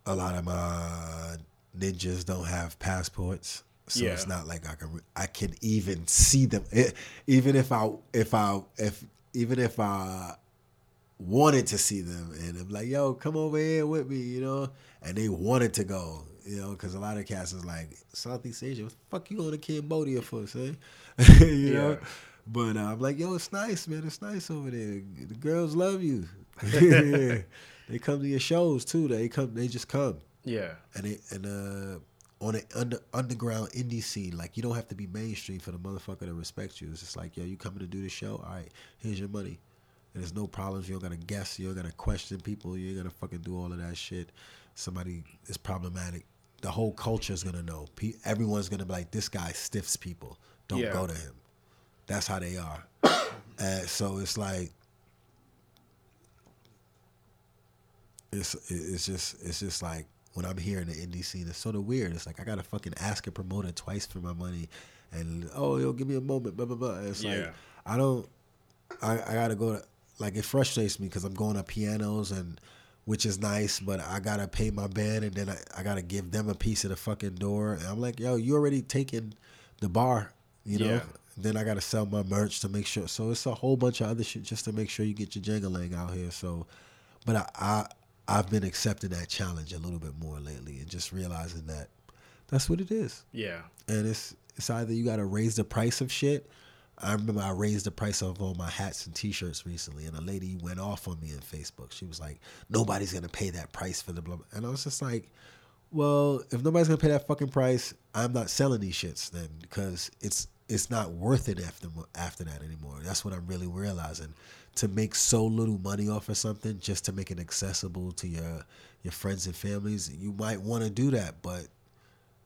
a lot of my ninjas don't have passports. So yeah. it's not like I can I can even see them. It, even if I if I if even if I wanted to see them and I'm like, yo, come over here with me, you know, and they wanted to go, you know, because a lot of cats is like Southeast Asia, what the fuck you going to Cambodia for, say, you yeah. know. But uh, I'm like, yo, it's nice, man. It's nice over there. The girls love you. they come to your shows too. They come. They just come.
Yeah.
And and uh on an under, underground indie scene, like you don't have to be mainstream for the motherfucker to respect you. It's just like, yo, you coming to do the show? All right, here's your money. And there's no problems. You don't gotta guess. You don't gotta question people. You ain't gonna fucking do all of that shit. Somebody is problematic. The whole culture is gonna know. Everyone's gonna be like, this guy stiffs people. Don't yeah. go to him. That's how they are. and so it's like it's it's just it's just like when I'm here in the indie scene, it's sort of weird. It's like I gotta fucking ask a promoter twice for my money, and oh, yo, give me a moment, blah blah blah. It's yeah. like I don't, I, I gotta go to like it frustrates me because I'm going to pianos and which is nice, but I gotta pay my band and then I, I gotta give them a piece of the fucking door. And I'm like, yo, you already taking the bar, you know? Yeah. Then I gotta sell my merch to make sure. So it's a whole bunch of other shit just to make sure you get your jangling out here. So, but I, I I've been accepting that challenge a little bit more lately and just realizing that that's what it is.
Yeah.
And it's it's either you gotta raise the price of shit. I remember I raised the price of all my hats and T-shirts recently, and a lady went off on me on Facebook. She was like, "Nobody's gonna pay that price for the blah," and I was just like, "Well, if nobody's gonna pay that fucking price, I'm not selling these shits then because it's it's not worth it after after that anymore. That's what I'm really realizing. To make so little money off of something just to make it accessible to your your friends and families, you might want to do that, but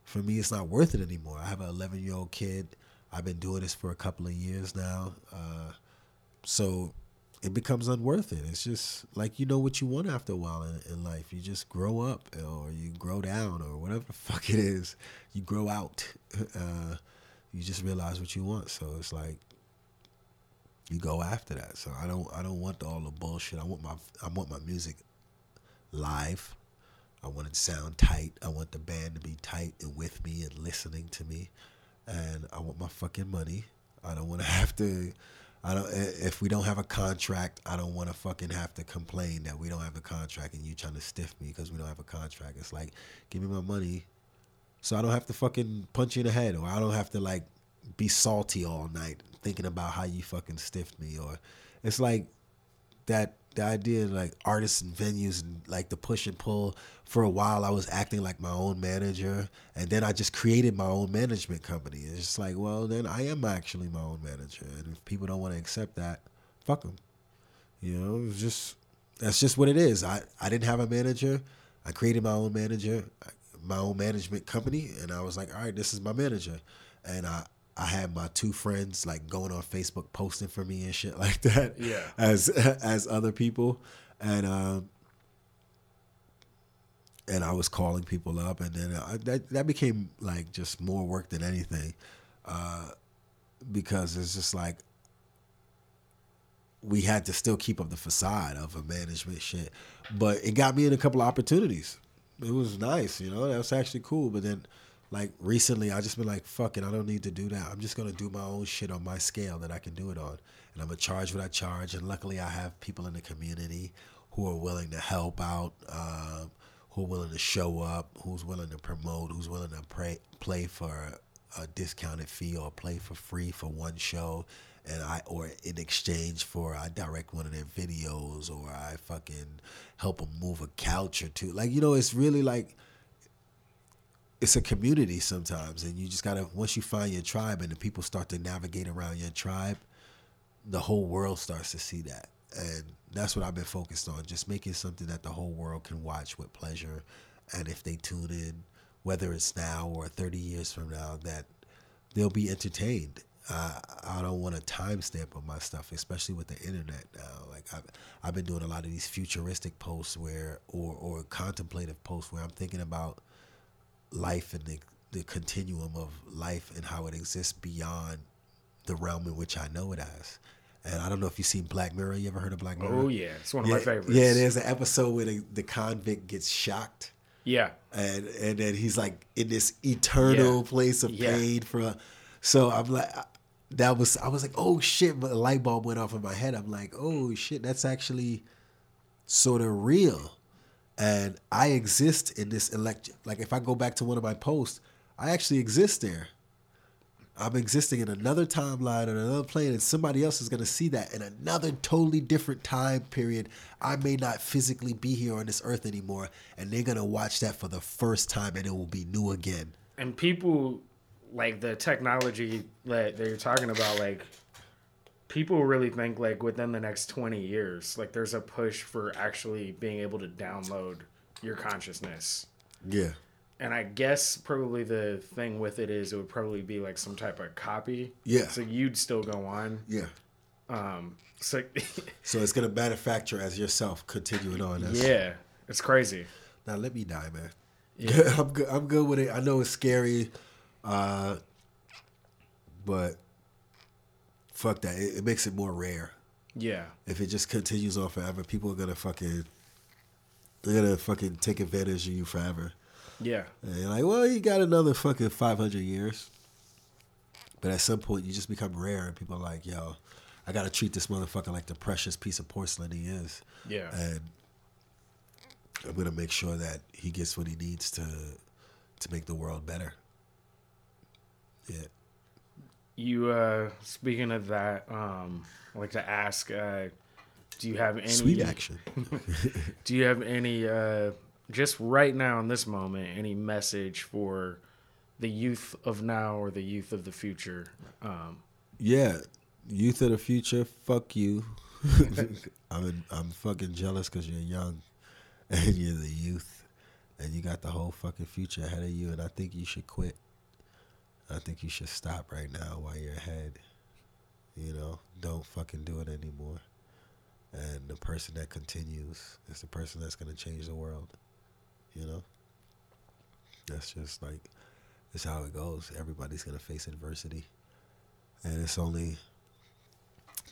for me, it's not worth it anymore. I have an 11 year old kid. I've been doing this for a couple of years now, uh, so it becomes unworth it. It's just like you know what you want after a while in, in life. You just grow up, or you grow down, or whatever the fuck it is. You grow out. Uh, you just realize what you want. So it's like you go after that. So I don't I don't want all the bullshit. I want my I want my music live. I want it to sound tight. I want the band to be tight and with me and listening to me. And I want my fucking money. I don't want to have to I don't if we don't have a contract, I don't want to fucking have to complain that we don't have a contract and you trying to stiff me because we don't have a contract. It's like give me my money so I don't have to fucking punch you in the head, or I don't have to like be salty all night thinking about how you fucking stiffed me, or it's like that the idea like artists and venues and like the push and pull. For a while, I was acting like my own manager, and then I just created my own management company. It's just like, well, then I am actually my own manager, and if people don't want to accept that, fuck them. You know, it's just that's just what it is. I I didn't have a manager. I created my own manager. My own management company, and I was like, all right, this is my manager, and I I had my two friends like going on Facebook posting for me and shit like that.
Yeah.
As as other people, and um, and I was calling people up, and then I, that that became like just more work than anything, uh, because it's just like we had to still keep up the facade of a management shit, but it got me in a couple of opportunities it was nice, you know. That was actually cool. But then, like recently, I just been like, "Fuck it, I don't need to do that. I'm just gonna do my own shit on my scale that I can do it on." and I'm gonna charge what I charge. And luckily, I have people in the community who are willing to help out, um, who are willing to show up, who's willing to promote, who's willing to pray, play for a discounted fee or play for free for one show and I or in exchange for I direct one of their videos or I fucking help them move a couch or two. Like you know, it's really like it's a community sometimes, and you just gotta once you find your tribe and the people start to navigate around your tribe, the whole world starts to see that, and that's what I've been focused on, just making something that the whole world can watch with pleasure, and if they tune in, whether it's now or thirty years from now, that they'll be entertained I, I don't want a timestamp on my stuff, especially with the internet now. Like I've, I've been doing a lot of these futuristic posts where, or, or contemplative posts where I'm thinking about life and the, the continuum of life and how it exists beyond the realm in which I know it as. And I don't know if you've seen Black Mirror. You ever heard of Black Mirror?
Oh yeah, it's one of
yeah,
my favorites.
Yeah, there's an episode where the, the convict gets shocked.
Yeah.
And and then he's like in this eternal
Yeah.
place of
Yeah.
pain for. So I'm like, that was I was like, oh shit! But a light bulb went off in my head. I'm like, oh shit, that's actually sort of real. And I exist in this elect. Like if I go back to one of my posts, I actually exist there. I'm existing in another timeline on another plane, and somebody else is gonna see that in another totally different time period. I may not physically be here on this earth anymore, and they're gonna watch that for the first time, and it will be new again.
and people like the technology that, that you're talking about like people really think like within the next 20 years like there's a push for actually being able to download your consciousness
Yeah.
and i guess probably the thing with it is it would probably be like some type of copy
Yeah.
so you'd still go on
Yeah.
um so
So it's gonna manufacture as yourself, continuing on. That's,
yeah it's crazy
Now let me die, man.
Yeah.
I'm good. I'm good with it. I know it's scary, uh, but fuck that. It, it makes it more rare.
yeah
If it just continues on forever, people are gonna fucking they're gonna fucking take advantage of you forever.
yeah
And you're like, well, you got another fucking 500 years. But at some point, you just become rare, and people are like, yo, I gotta treat this motherfucker like the precious piece of porcelain he is.
yeah
and I'm gonna make sure that he gets what he needs to to make the world better. Yeah.
You uh speaking of that, um I'd like to ask uh do you have any
Sweet action.
do you have any uh just right now in this moment any message for the youth of now or the youth of the future? Um
Yeah. Youth of the future, fuck you. I'm I'm fucking jealous because you're young, and you're the youth, and you got the whole fucking future ahead of you. And I think you should quit. I think you should stop right now while you're ahead. You know, don't fucking do it anymore. And the person that continues is the person that's gonna change the world. You know, that's just like it's how it goes. Everybody's gonna face adversity, and it's only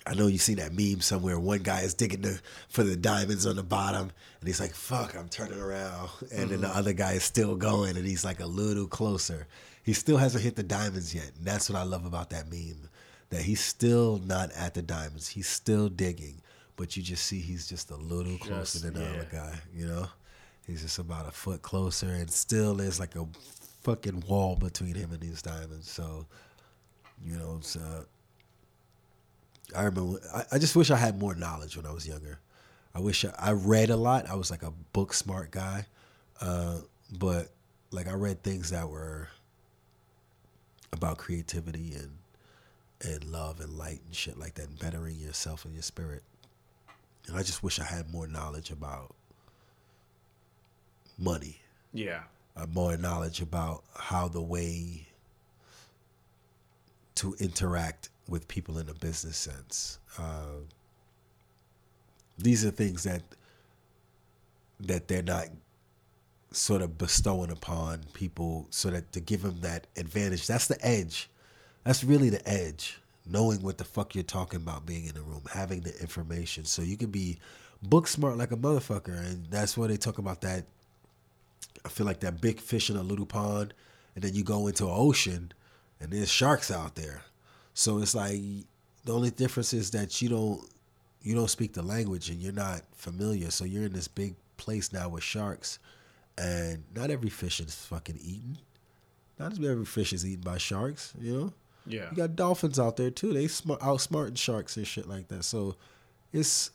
I know you see that meme somewhere. One guy is digging the, for the diamonds on the bottom, and he's like, "Fuck, I'm turning around," and then the mm-hmm. other guy is still going, and he's like a little closer. He still hasn't hit the diamonds yet, and that's what I love about that meme. That he's still not at the diamonds. He's still digging, but you just see he's just a little closer
Just-
than the
yeah.
other guy. You know, he's just about a foot closer, and still there's like a fucking wall between him and these diamonds. So, you know, it's. Uh, I remember. I, I just wish I had more knowledge when I was younger. I wish I, I read a lot. I was like a book smart guy, uh, but like I read things that were about creativity and and love and light and shit like that, and bettering yourself and your spirit. And I just wish I had more knowledge about money,
yeah.
uh, more knowledge about how the way to interact with people in a business sense. Uh, these are things that that they're not sort of bestowing upon people so that to give them that advantage. That's the edge. That's really the edge. Knowing what the fuck you're talking about, being in the room, having the information, so you can be book smart like a motherfucker, and that's where they talk about that I feel like that big fish in a little pond, and then you go into an ocean, and there's sharks out there. So it's like the only difference is that you don't you don't speak the language and you're not familiar. So you're in this big place now with sharks, and not every fish is fucking eaten. Not every fish is eaten by sharks. You know.
Yeah.
You got dolphins out there too. They smart outsmarting sharks and shit like that. So it's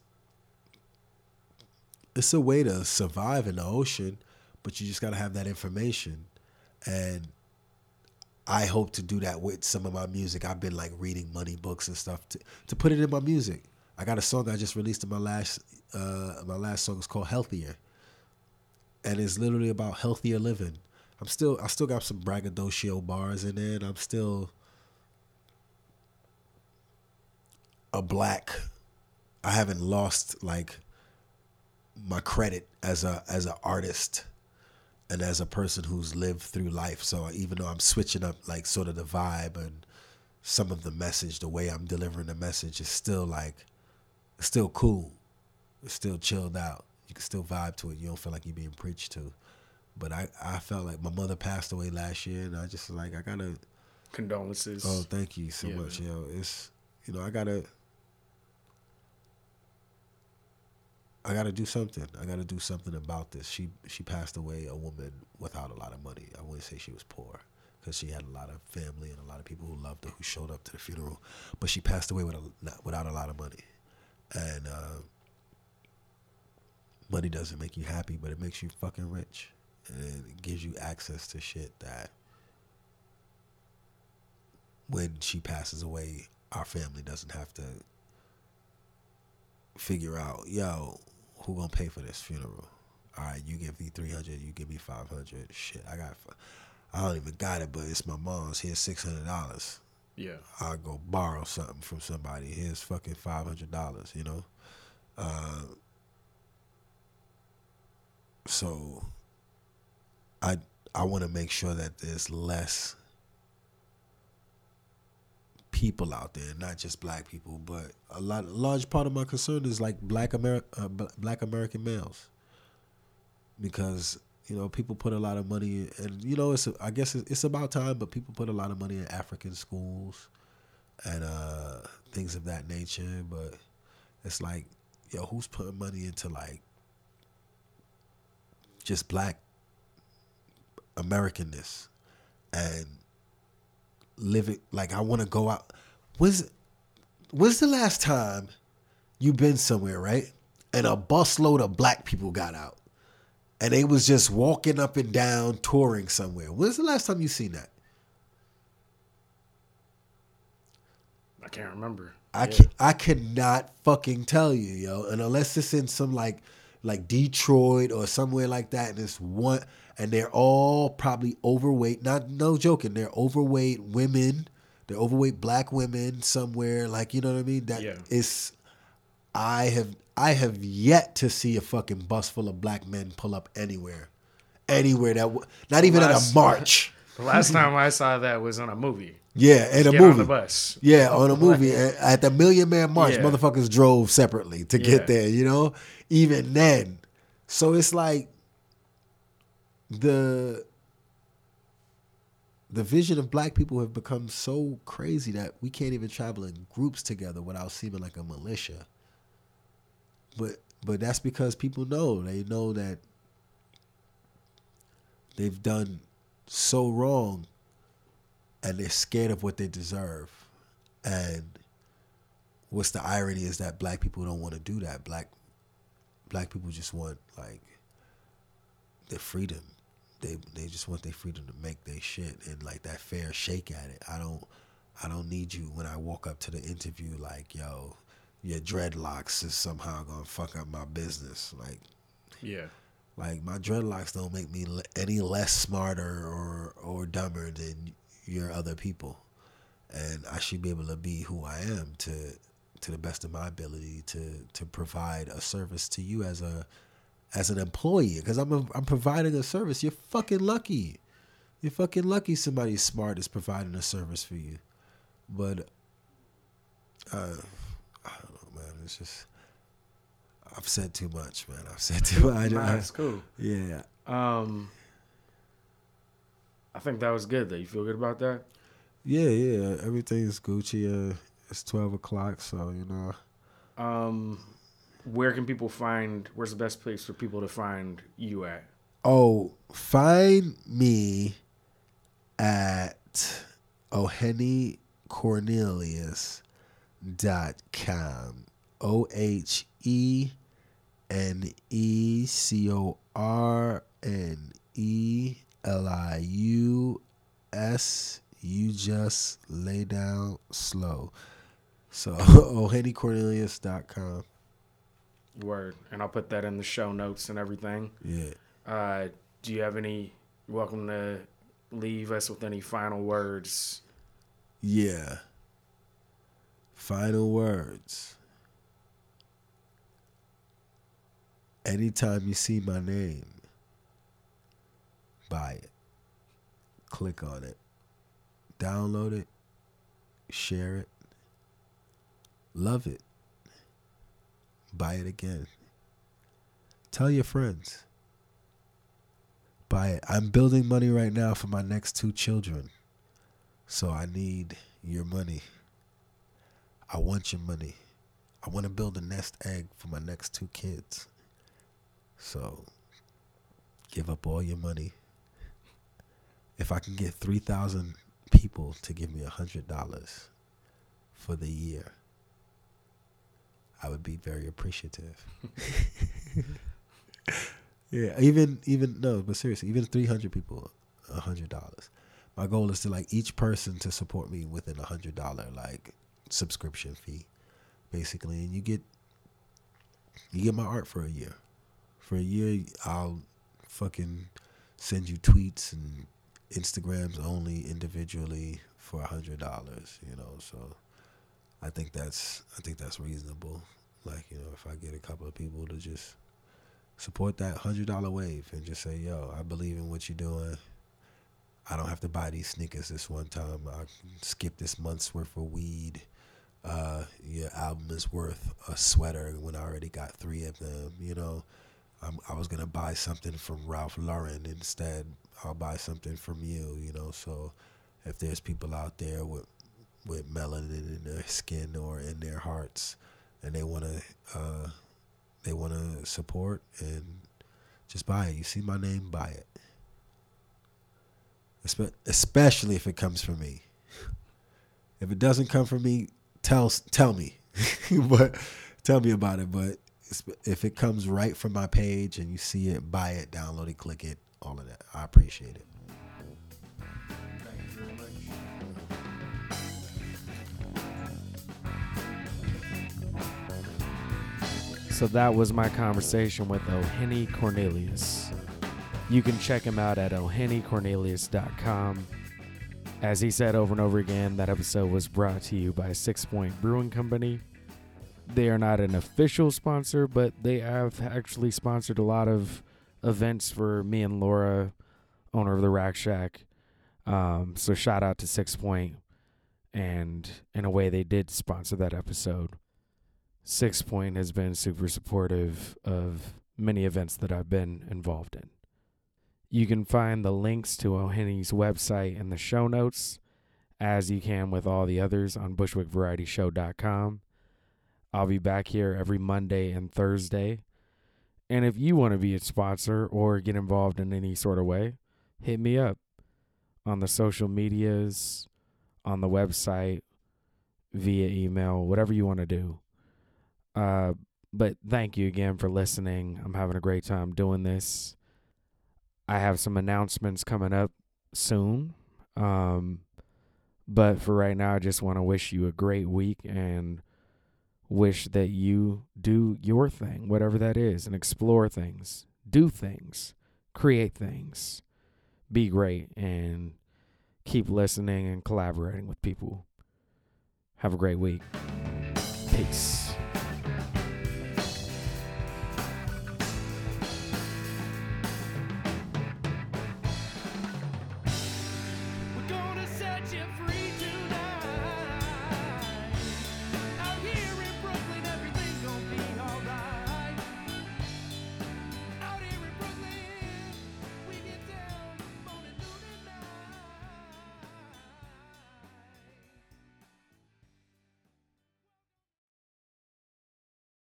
it's a way to survive in the ocean, but you just gotta have that information. And I hope to do that with some of my music. I've been like reading money books and stuff to, to put it in my music. I got a song I just released in my last uh, my last song is called Healthier. And it's literally about healthier living. I'm still I still got some braggadocio bars in there and I'm still a black I haven't lost like my credit as a as an artist and as a person who's lived through life. So even though I'm switching up like sort of the vibe and some of the message, the way I'm delivering the message is still like still cool. It's still chilled out. You can still vibe to it. You don't feel like you're being preached to. But I, I felt like my mother passed away last year and I just like I gotta
Condolences.
Oh, thank you so
Yeah,
much. Yo, it's you know, I gotta I gotta do something. I gotta do something about this. She she passed away a woman without a lot of money. I wouldn't say she was poor because she had a lot of family and a lot of people who loved her who showed up to the funeral. But she passed away with a, not, without a lot of money, and uh, money doesn't make you happy, but it makes you fucking rich, and it gives you access to shit that when she passes away, our family doesn't have to figure out, yo, who gonna pay for this funeral? All right, you give me three hundred, you give me five hundred. Shit, I got, I don't even got it, but it's my mom's. Here's six hundred dollars.
yeah.
I'll go borrow something from somebody. Here's fucking five hundred dollars. You know, uh, so I I want to make sure that there's less people out there, not just black people, but a lot. A large part of my concern is like black Ameri- uh, black American males, because you know people put a lot of money, and you know it's I guess it's, it's about time, but people put a lot of money in African schools and uh, things of that nature. But it's like, yo, who's putting money into like just black Americanness and living like I want to go out. When's was the last time you been somewhere, right? And a busload of black people got out. And they was just walking up and down touring somewhere. When's the last time you seen that?
I can't remember.
I
Yeah.
can I cannot fucking tell you, yo. And unless it's in some like like Detroit or somewhere like that, and it's one and they're all probably overweight. Not no joking, they're overweight women. They're overweight black women somewhere. Like you know what I mean? That
Yeah.
is I have I have yet to see a fucking bus full of black men pull up anywhere. Anywhere that w- not even at a march.
The last time I saw that was on a movie.
Yeah, in a
Get
movie.
on the bus.
Yeah, on a movie at at the Million Man March,
Yeah.
motherfuckers drove separately to
Yeah.
get there. You know, even then. So it's like the the vision of black people have become so crazy that we can't even travel in groups together without seeming like a militia. But but that's because people know they know that they've done so wrong and they're scared of what they deserve. And what's the irony is that black people don't want to do that. Black black people just want like their freedom. They they just want their freedom to make their shit and like that fair shake at it. I don't I don't need you when I walk up to the interview like, yo, your dreadlocks is somehow gonna fuck up my business. Like
Yeah.
like my dreadlocks don't make me any less smarter or or dumber than your other people, and I should be able to be who I am to to the best of my ability to to provide a service to you as a as an employee because I'm a, I'm providing a service. You're fucking lucky. You're fucking lucky somebody smart is providing a service for you, but uh, I don't know, man. It's just. I've said too much, man. I've said too much.
Nah, that's cool.
Yeah.
Um, I think that was good. Though you feel good about that?
Yeah, yeah. Everything's Gucci. Uh, It's twelve o'clock, so you know.
Um, where can people find? Where's the best place for people to find you at?
Oh, find me at Ohene Cornelius dot com. O H E N E C O R N E L I U S. You just lay down slow. So OheneCornelius.com.
Word, and I'll put that in the show notes and everything.
Yeah.
Uh, do you have any? Welcome to leave us with any final words.
Yeah. Final words. Anytime you see my name, buy it. Click on it. Download it. Share it. Love it. Buy it again. Tell your friends. Buy it. I'm building money right now for my next two children. So I need your money. I want your money. I want to build a nest egg for my next two kids. So give up all your money. If I can get 3,000 people to give me $100 for the year, I would be very appreciative. yeah, even even no, but seriously, even 300 people, $100 my goal is to like each person to support me within a hundred dollar like subscription fee basically. And you get you get my art for a year. For a year i'll fucking send you tweets and instagrams only individually for a hundred dollars you know so i think that's i think that's reasonable like you know if i get a couple of people to just support that hundred dollar wave and just say yo i believe in what you're doing I don't have to buy these sneakers this one time. I skip this month's worth of weed. Uh, your album is worth a sweater when I already got three of them. You know, I'm, I was gonna buy something from Ralph Lauren instead. I'll buy something from you. You know, so if there's people out there with with melanin in their skin or in their hearts, and they wanna uh, they wanna support and just buy it. You see my name, buy it especially if it comes from me. If it doesn't come from me, tell tell me, but tell me about it. But if it comes right from my page and you see it, buy it, download it, click it, all of that. I appreciate it.
So that was my conversation with Ohene Cornelius. You can check him out at ohenecornelius.com. As he said over and over again, that episode was brought to you by Sixpoint Brewing Company. They are not an official sponsor, but they have actually sponsored a lot of events for me and Laura, owner of the Rack Shack. Um, so shout out to Sixpoint, and in a way, they did sponsor that episode. Sixpoint has been super supportive of many events that I've been involved in. You can find the links to Ohene's website in the show notes, as you can with all the others on BushwickVarietyShow.com. I'll be back here every Monday and Thursday. And if you want to be a sponsor or get involved in any sort of way, hit me up on the social medias, on the website, via email, whatever you want to do. Uh, but thank you again for listening. I'm having a great time doing this. I have some announcements coming up soon. Um, but for right now, I just want to wish you a great week and wish that you do your thing, whatever that is, and explore things, do things, create things, be great, and keep listening and collaborating with people. Have a great week. Peace.